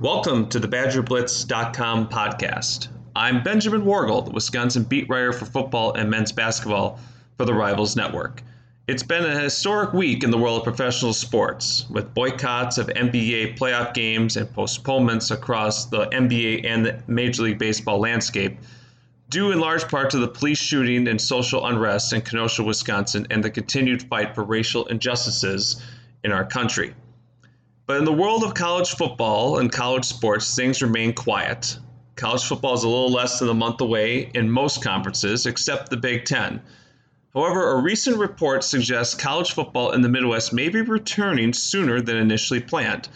Welcome to the BadgerBlitz.com podcast. I'm Benjamin Worgull, the Wisconsin beat writer for football and men's basketball for the Rivals Network. It's been a historic week in the world of professional sports, with boycotts of NBA playoff games and postponements across the NBA and the Major League Baseball landscape, due in large part to the police shooting and social unrest in Kenosha, Wisconsin, and the continued fight for racial injustices in our country. But in the world of college football and college sports, things remain quiet. College football is a little less than a month away in most conferences, except the Big Ten. However, a recent report suggests college football in the Midwest may be returning sooner than initially planned.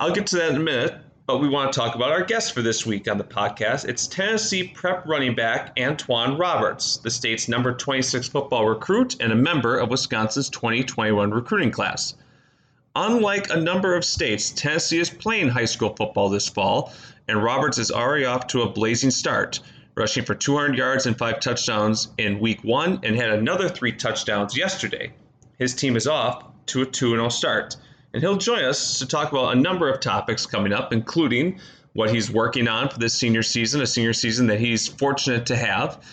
I'll get to that in a minute, but we want to talk about our guest for this week on the podcast. It's Tennessee prep running back Antwan Roberts, the state's number 26 football recruit and a member of Wisconsin's 2021 recruiting class. Unlike a number of states, Tennessee is playing high school football this fall, and Roberts is already off to a blazing start, rushing for 200 yards and five touchdowns in week one and had another three touchdowns yesterday. His team is off to a 2 0 start, and he'll join us to talk about a number of topics coming up, including what he's working on for this senior season, a senior season that he's fortunate to have,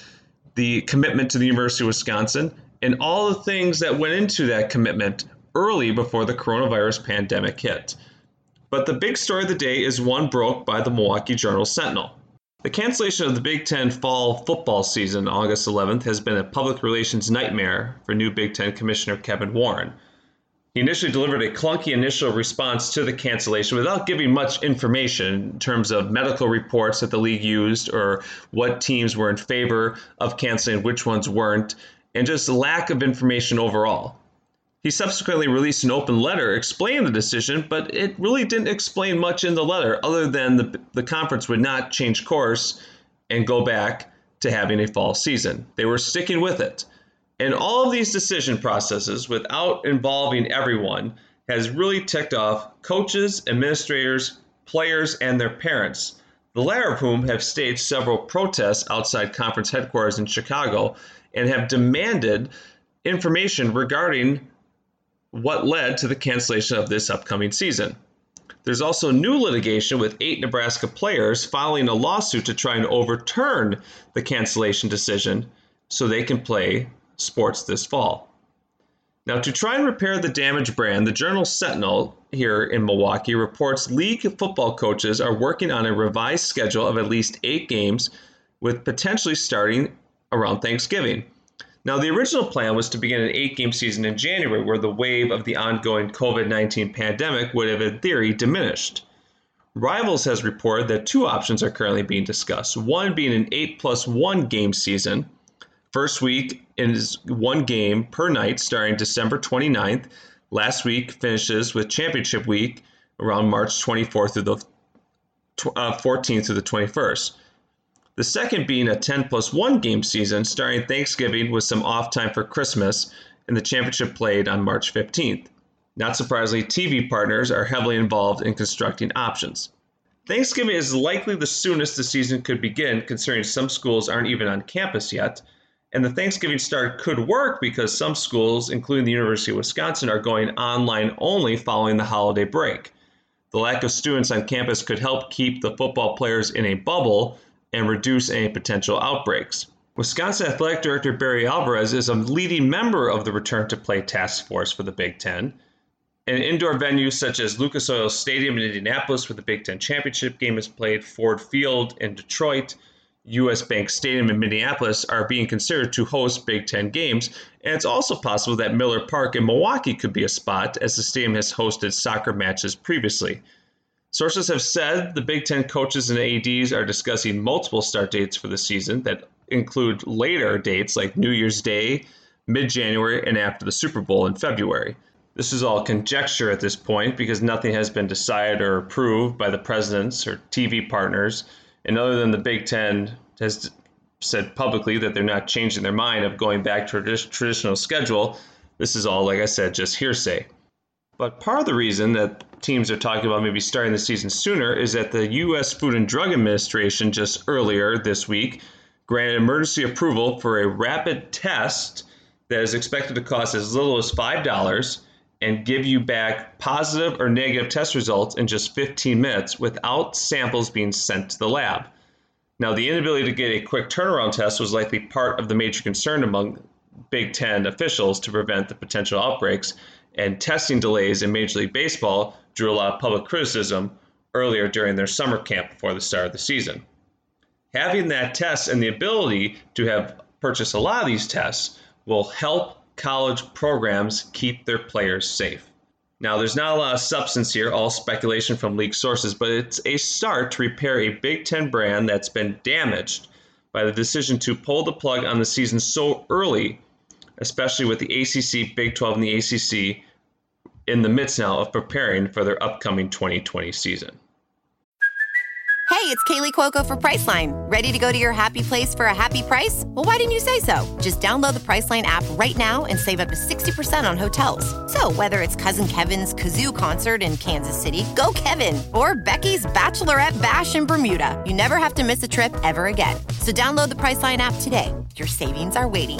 the commitment to the University of Wisconsin, and all the things that went into that commitment early before the coronavirus pandemic hit. But the big story of the day is one broke by the Milwaukee Journal Sentinel. The cancellation of the Big Ten fall football season August 11th has been a public relations nightmare for new Big Ten Commissioner Kevin Warren. He initially delivered a clunky initial response to the cancellation without giving much information in terms of medical reports that the league used or what teams were in favor of canceling, which ones weren't, and just lack of information overall. He subsequently released an open letter explaining the decision, but it really didn't explain much in the letter other than the, the conference would not change course and go back to having a fall season. They were sticking with it. And all of these decision processes, without involving everyone, has really ticked off coaches, administrators, players, and their parents, the latter of whom have staged several protests outside conference headquarters in Chicago and have demanded information regarding what led to the cancellation of this upcoming season. There's also new litigation with eight Nebraska players filing a lawsuit to try and overturn the cancellation decision so they can play sports this fall. Now, to try and repair the damaged brand, the Journal Sentinel here in Milwaukee reports league football coaches are working on a revised schedule of at least eight games, with potentially starting around Thanksgiving. Now, the original plan was to begin an eight game season in January, where the wave of the ongoing COVID 19 pandemic would have, in theory, diminished. Rivals has reported that two options are currently being discussed one being an 8 plus 1 game season. First week is one game per night starting December 29th. Last week finishes with championship week around March 24th through the uh, 14th through the 21st. The second being a 10 plus 1 game season starting Thanksgiving with some off time for Christmas, and the championship played on March 15th. Not surprisingly, TV partners are heavily involved in constructing options. Thanksgiving is likely the soonest the season could begin, considering some schools aren't even on campus yet. And the Thanksgiving start could work because some schools, including the University of Wisconsin, are going online only following the holiday break. The lack of students on campus could help keep the football players in a bubble and reduce any potential outbreaks. Wisconsin Athletic Director Barry Alvarez is a leading member of the Return to Play Task Force for the Big Ten. And indoor venues such as Lucas Oil Stadium in Indianapolis, where the Big Ten championship game is played, Ford Field in Detroit, US Bank Stadium in Minneapolis are being considered to host Big Ten games. And it's also possible that Miller Park in Milwaukee could be a spot, as the stadium has hosted soccer matches previously. Sources have said the Big Ten coaches and ADs are discussing multiple start dates for the season that include later dates like New Year's Day, mid January, and after the Super Bowl in February. This is all conjecture at this point because nothing has been decided or approved by the presidents or TV partners. And other than the Big Ten has said publicly that they're not changing their mind of going back to a traditional schedule, this is all, like I said, just hearsay. But part of the reason that teams are talking about maybe starting the season sooner is that the U.S. Food and Drug Administration just earlier this week granted emergency approval for a rapid test that is expected to cost as little as $5 and give you back positive or negative test results in just 15 minutes without samples being sent to the lab. Now, the inability to get a quick turnaround test was likely part of the major concern among Big Ten officials to prevent the potential outbreaks and testing delays in Major League Baseball drew a lot of public criticism earlier during their summer camp before the start of the season. Having that test and the ability to have purchased a lot of these tests will help college programs keep their players safe. Now, there's not a lot of substance here, all speculation from leaked sources, but it's a start to repair a Big Ten brand that's been damaged by the decision to pull the plug on the season so early especially with the ACC, Big 12, and the ACC in the midst now of preparing for their upcoming 2020 season. Hey, it's Kaley Cuoco for Priceline. Ready to go to your happy place for a happy price? Well, why didn't you say so? Just download the Priceline app right now and save up to 60% on hotels. So, whether it's Cousin Kevin's Kazoo concert in Kansas City, go Kevin, or Becky's Bachelorette Bash in Bermuda, you never have to miss a trip ever again. So, download the Priceline app today. Your savings are waiting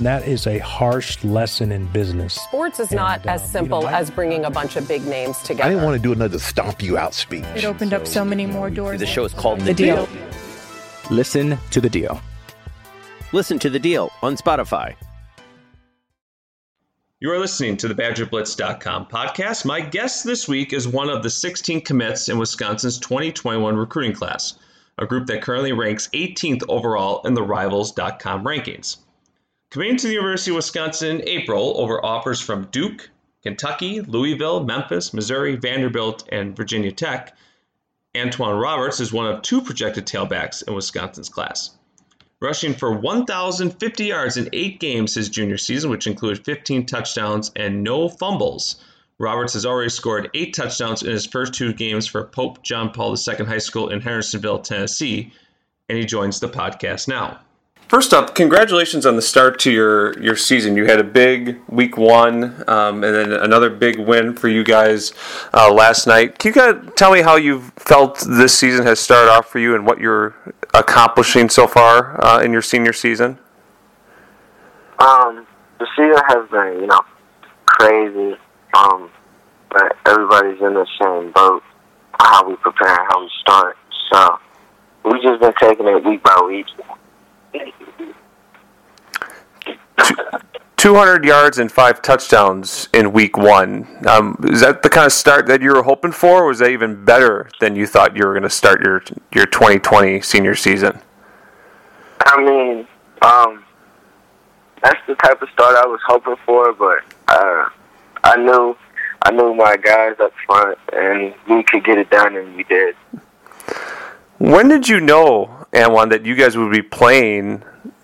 That is a harsh lesson in business. Sports is not And, uh, as simple you know, I- as bringing a bunch of big names together. I didn't want to do another stomp you out speech. It opened up so many more doors. The show is called The, The Deal. Listen to the deal. Listen to The Deal on Spotify. You are listening to the BadgerBlitz.com podcast. My guest this week is one of the 16 commits in Wisconsin's 2021 recruiting class, a group that currently ranks 18th overall in the Rivals.com rankings. Committing to the University of Wisconsin in April over offers from Duke, Kentucky, Louisville, Memphis, Missouri, Vanderbilt, and Virginia Tech, Antwan Roberts is one of two projected tailbacks in Wisconsin's class. Rushing for 1,050 yards in eight games his junior season, which included 15 touchdowns and no fumbles. Roberts has already scored eight touchdowns in his first two games for Pope John Paul II High School in Hendersonville, Tennessee, and he joins the podcast now. First up, congratulations on the start to your, your season. You had a big week one, um, and then another big win for you guys uh, last night. Can you guys tell me how you've felt this season has started off for you and what you're accomplishing so far uh, in your senior season? Um, the season has been, you know, crazy. Um, but everybody's in the same boat. How we prepare, how we start. So we've just been taking it week by week. 200 yards and five touchdowns in week one. Um, is that the kind of start that you were hoping for, or was that even better than you thought you were going to start your your 2020 senior season? I mean, um, that's the type of start I was hoping for, but uh, I knew, I knew my guys up front, and we could get it done, and we did. When did you know, Antwan, that you guys would be playing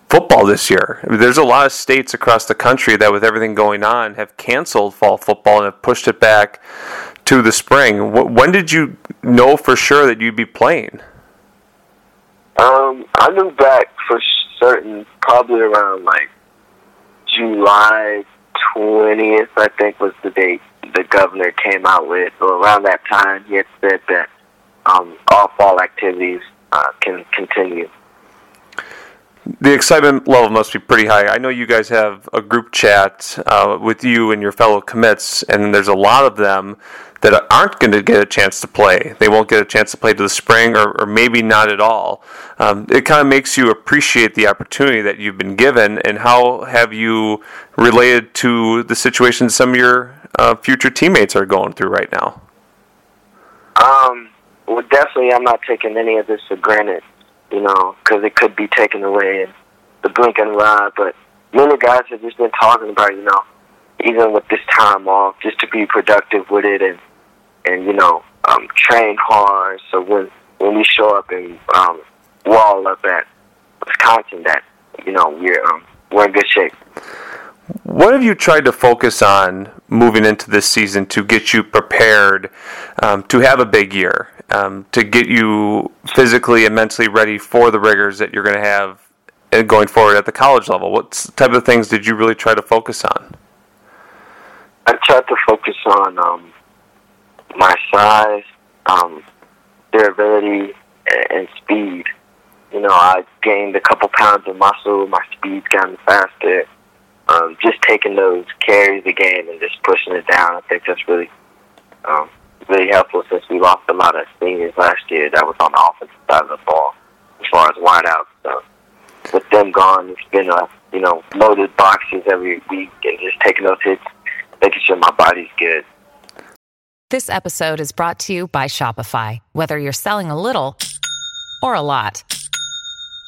football this year? I mean, there's a lot of states across the country that, with everything going on, have canceled fall football and have pushed it back to the spring. When did you know for sure that you'd be playing? Um, I knew back for certain, probably around like July 20th, I think was the date the governor came out with. Or around that time, he had said that um, all fall activities uh, can continue. The excitement level must be pretty high. I know you guys have a group chat uh, with you and your fellow commits, and there's a lot of them that aren't going to get a chance to play. They won't get a chance to play to the spring, or, or maybe not at all. Um, it kind of makes you appreciate the opportunity that you've been given, and how have you related to the situation some of your uh, future teammates are going through right now? Well, definitely, I'm not taking any of this for granted. you know, because it could be taken away in the blink and an eye. But many guys have just been talking about, you know, even with this time off, just to be productive with it and and you know, um, train hard. So when when we show up and um, wall up at Wisconsin, that you know we're um, we're in good shape. What have you tried to focus on moving into this season to get you prepared um, to have a big year, um, to get you physically and mentally ready for the rigors that you're going to have uh, going forward at the college level? What type of things did you really try to focus on? I tried to focus on um, my size, um, durability, and, and speed. You know, I gained a couple pounds of muscle. My speed's gotten faster um, just taking those carries the game and just pushing it down. I think that's really um, really helpful since we lost a lot of seniors last year that was on the offensive side of the ball as far as wideouts. So with them gone, it's been a you know loaded boxes every week and just taking those hits, making sure my body's good. This episode is brought to you by Shopify. Whether you're selling a little or a lot,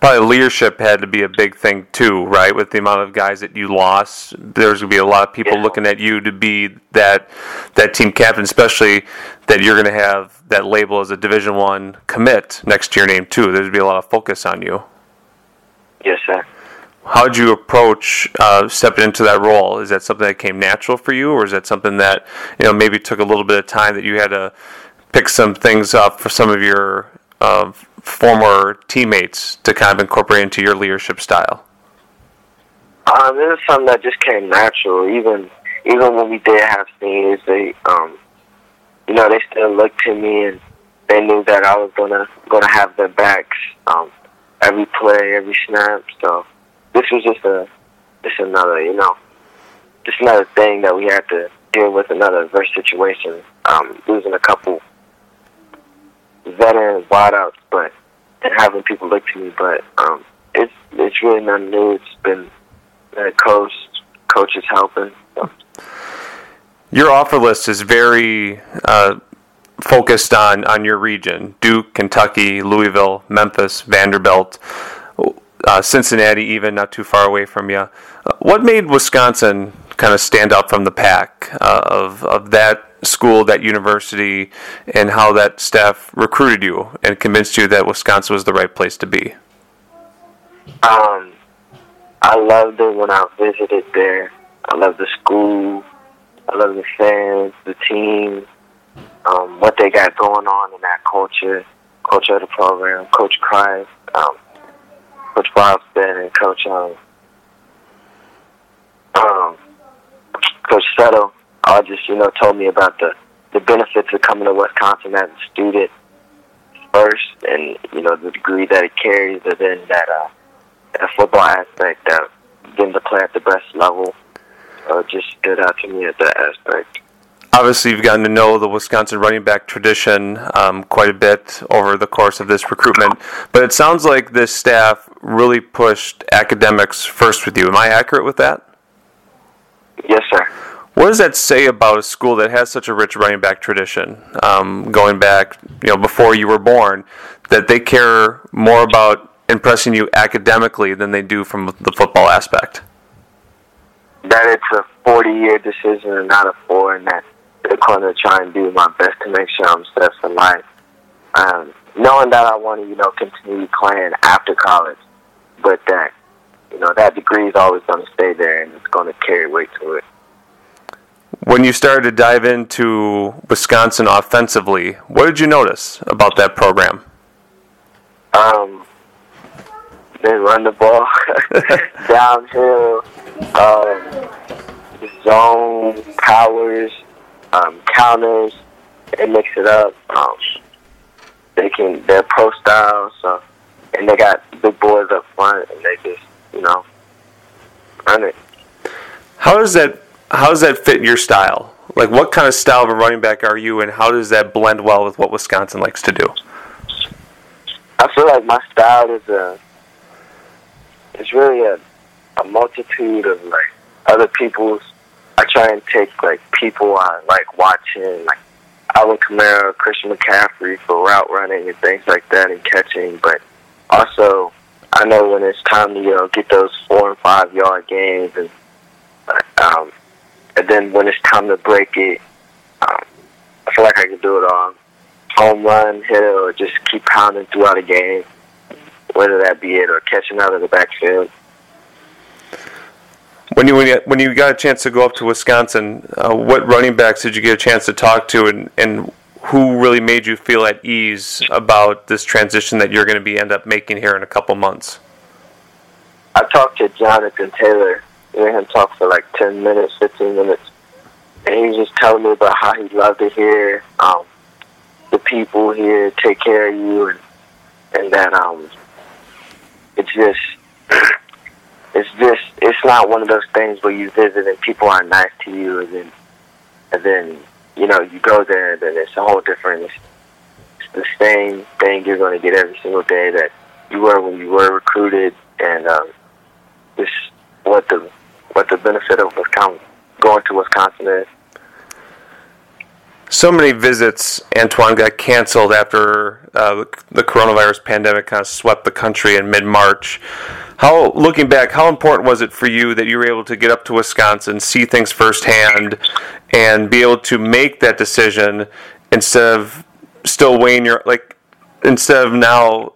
Probably leadership had to be a big thing too, right? With the amount of guys that you lost, there's gonna be a lot of people Yeah. looking at you to be that that team captain, especially that you're gonna have that label as a Division One commit next to your name too. There's gonna be a lot of focus on you. Yes, sir. How did you approach uh, stepping into that role? Is that something that came natural for you, or is that something that you know maybe took a little bit of time that you had to pick some things up for some of your uh, former teammates to kind of incorporate into your leadership style? Um, it was something that just came natural. Even even when we did have seniors, they um, you know, they still looked to me and they knew that I was gonna gonna have their backs um, every play, every snap. So this was just a just another, you know, just another thing that we had to deal with another adverse situation. Um, losing a couple veteran wideouts, but and having people look to me. But um, it's it's really nothing new. It's been uh, coach coaches helping. Your offer list is very uh, focused on, on your region Duke, Kentucky, Louisville, Memphis, Vanderbilt, uh, Cincinnati, even not too far away from you. Uh, what made Wisconsin kind of stand out from the pack uh, of, of that school, that university, and how that staff recruited you and convinced you that Wisconsin was the right place to be? Um, I loved it when I visited there. I loved the school. I loved the fans, the team, um, what they got going on in that culture, culture of the program. Coach Chryst, um, Coach Bostad, and Coach um, um, Coach Settle all just you know told me about the the benefits of coming to Wisconsin as a student first, and you know the degree that it carries, and then that uh, that football aspect that getting to play at the best level uh, just stood out to me at that aspect. Obviously, you've gotten to know the Wisconsin running back tradition um, quite a bit over the course of this recruitment, but it sounds like this staff really pushed academics first with you. Am I accurate with that? Yes, sir. What does that say about a school that has such a rich running back tradition, um, going back, you know, before you were born, that they care more about impressing you academically than they do from the football aspect? That it's a 40 year decision and not a four, and that they're going to try and do my best to make sure I'm set for life. Um, knowing that I want to, you know, continue playing after college, but that, you know, that degree is always going to stay there and it's going to carry weight to it. When you started to dive into Wisconsin offensively, what did you notice about that program? Um, they run the ball downhill, um, zone powers, um, counters. They mix it up. Um, they can. They're pro style, so and they got big boys up front, and they just you know run it. How does that how does that fit your style? Like, what kind of style of a running back are you, and how does that blend well with what Wisconsin likes to do? I feel like my style is a, it's really a, a multitude of like other people's. I try and take like people I like watching, like Alvin Kamara, Christian McCaffrey for route running and things like that and catching, but also I know when it's time to you know get those four and five yard gains and um, and then when it's time to break it, um, I feel like I can do it all. Home run, hit it, or just keep pounding throughout a game, whether that be it or catching out of the backfield. When you when you, when you got a chance to go up to Wisconsin, uh, what running backs did you get a chance to talk to, and and who really made you feel at ease about this transition that you're going to be end up making here in a couple months? I talked to Jonathan Taylor. Me and him talk for like ten minutes, fifteen minutes, and he was just telling me about how he loved it here. Um, the people here take care of you, and and that um, it's just it's just it's not one of those things where you visit and people are nice to you, and then and then you know you go there, and then it's a whole different. It's, it's the same thing you're going to get every single day that you were when you were recruited, and um, it's what the what the benefit of Wisconsin going to Wisconsin is. So many visits, Antwan, got canceled after uh, the coronavirus pandemic kind of swept the country in mid March. How, looking back, how important was it for you that you were able to get up to Wisconsin, see things firsthand, and be able to make that decision instead of still weighing your like instead of now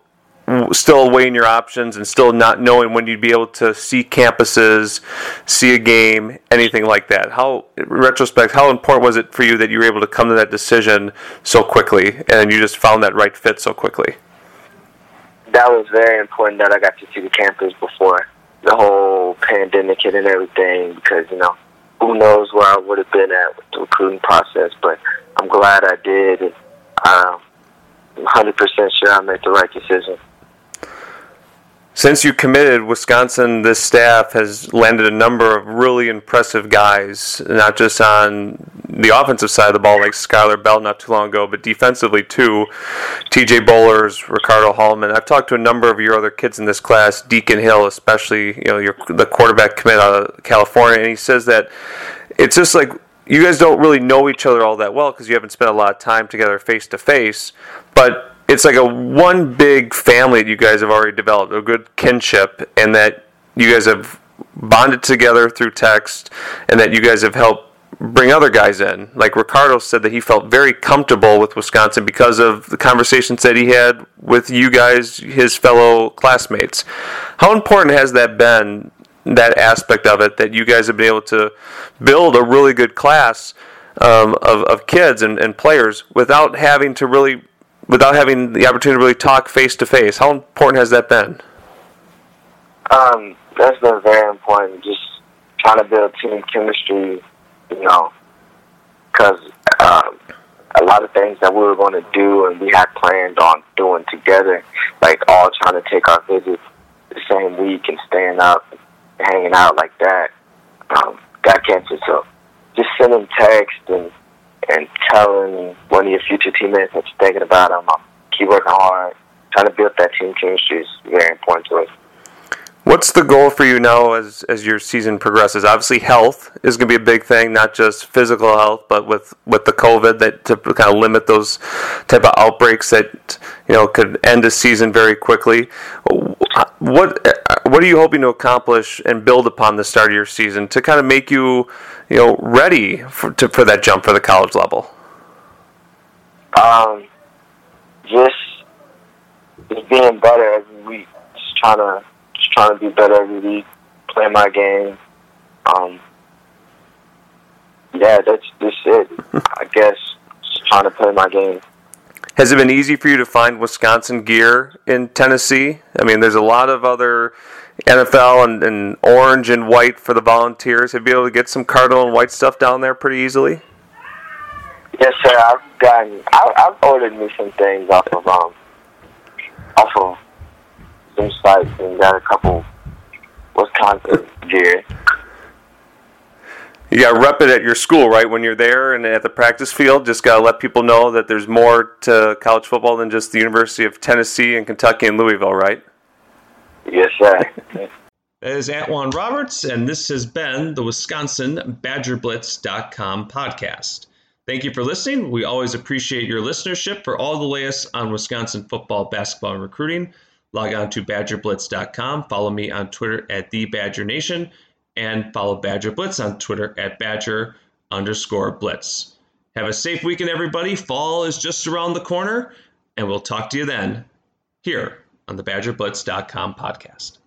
still weighing your options and still not knowing when you'd be able to see campuses, see a game, anything like that. How, retrospect, how important was it for you that you were able to come to that decision so quickly and you just found that right fit so quickly? That was very important that I got to see the campus before the whole pandemic hit and everything because, you know, who knows where I would have been at with the recruiting process, but I'm glad I did. And, uh, I'm 100% sure I made the right decision. Since you committed, Wisconsin, this staff has landed a number of really impressive guys, not just on the offensive side of the ball, like Skyler Bell not too long ago, but defensively too. TJ Bollers, Ricardo Hallman. I've talked to a number of your other kids in this class, Deacon Hill, especially, you know, your, the quarterback commit out of California, and he says that it's just like you guys don't really know each other all that well because you haven't spent a lot of time together face to face, but it's like a one big family that you guys have already developed, a good kinship, and that you guys have bonded together through text, and that you guys have helped bring other guys in. Like Ricardo said that he felt very comfortable with Wisconsin because of the conversations that he had with you guys, his fellow classmates. How important has that been, that aspect of it, that you guys have been able to build a really good class um, of, of kids and, and players without having to really without having the opportunity to really talk face to face. How important has that been? Um, that's been very important. Just trying to build team chemistry, you know, because um, a lot of things that we were going to do and we had planned on doing together, like all trying to take our visits the same week and staying up, hanging out like that, um, got canceled. So just sending text and and telling one of your future teammates that you're thinking about them, um, keep working hard. Trying to build that team chemistry is very important to us. What's the goal for you now as as your season progresses? Obviously, health is going to be a big thing, not just physical health, but with with the COVID that to kind of limit those type of outbreaks that you know could end a season very quickly. What what are you hoping to accomplish and build upon the start of your season to kind of make you you know ready for to, for that jump for the college level? Um, just just being better every week. Just trying to just trying to be better every week. Play my game. Um, yeah, that's just it. I guess just trying to play my game. Has it been easy for you to find Wisconsin gear in Tennessee? I mean, there's a lot of other NFL and, and orange and white for the volunteers. Have you been able to get some cardinal and white stuff down there pretty easily? Yes, sir. I've gotten. I, I've ordered me some things off of um, off of some sites and got a couple Wisconsin gear. You got to rep it at your school, right? When you're there and at the practice field, just got to let people know that there's more to college football than just the University of Tennessee and Kentucky and Louisville, right? Yes, sir. That is Antwan Roberts, and this has been the Wisconsin BadgerBlitz.com podcast. Thank you for listening. We always appreciate your listenership. For all the latest on Wisconsin football, basketball, and recruiting, log on to BadgerBlitz.com. Follow me on Twitter at the Badger Nation, and follow Badger Blitz on Twitter at Badger underscore Blitz. Have a safe weekend, everybody. Fall is just around the corner, and we'll talk to you then here on the BadgerBlitz.com podcast.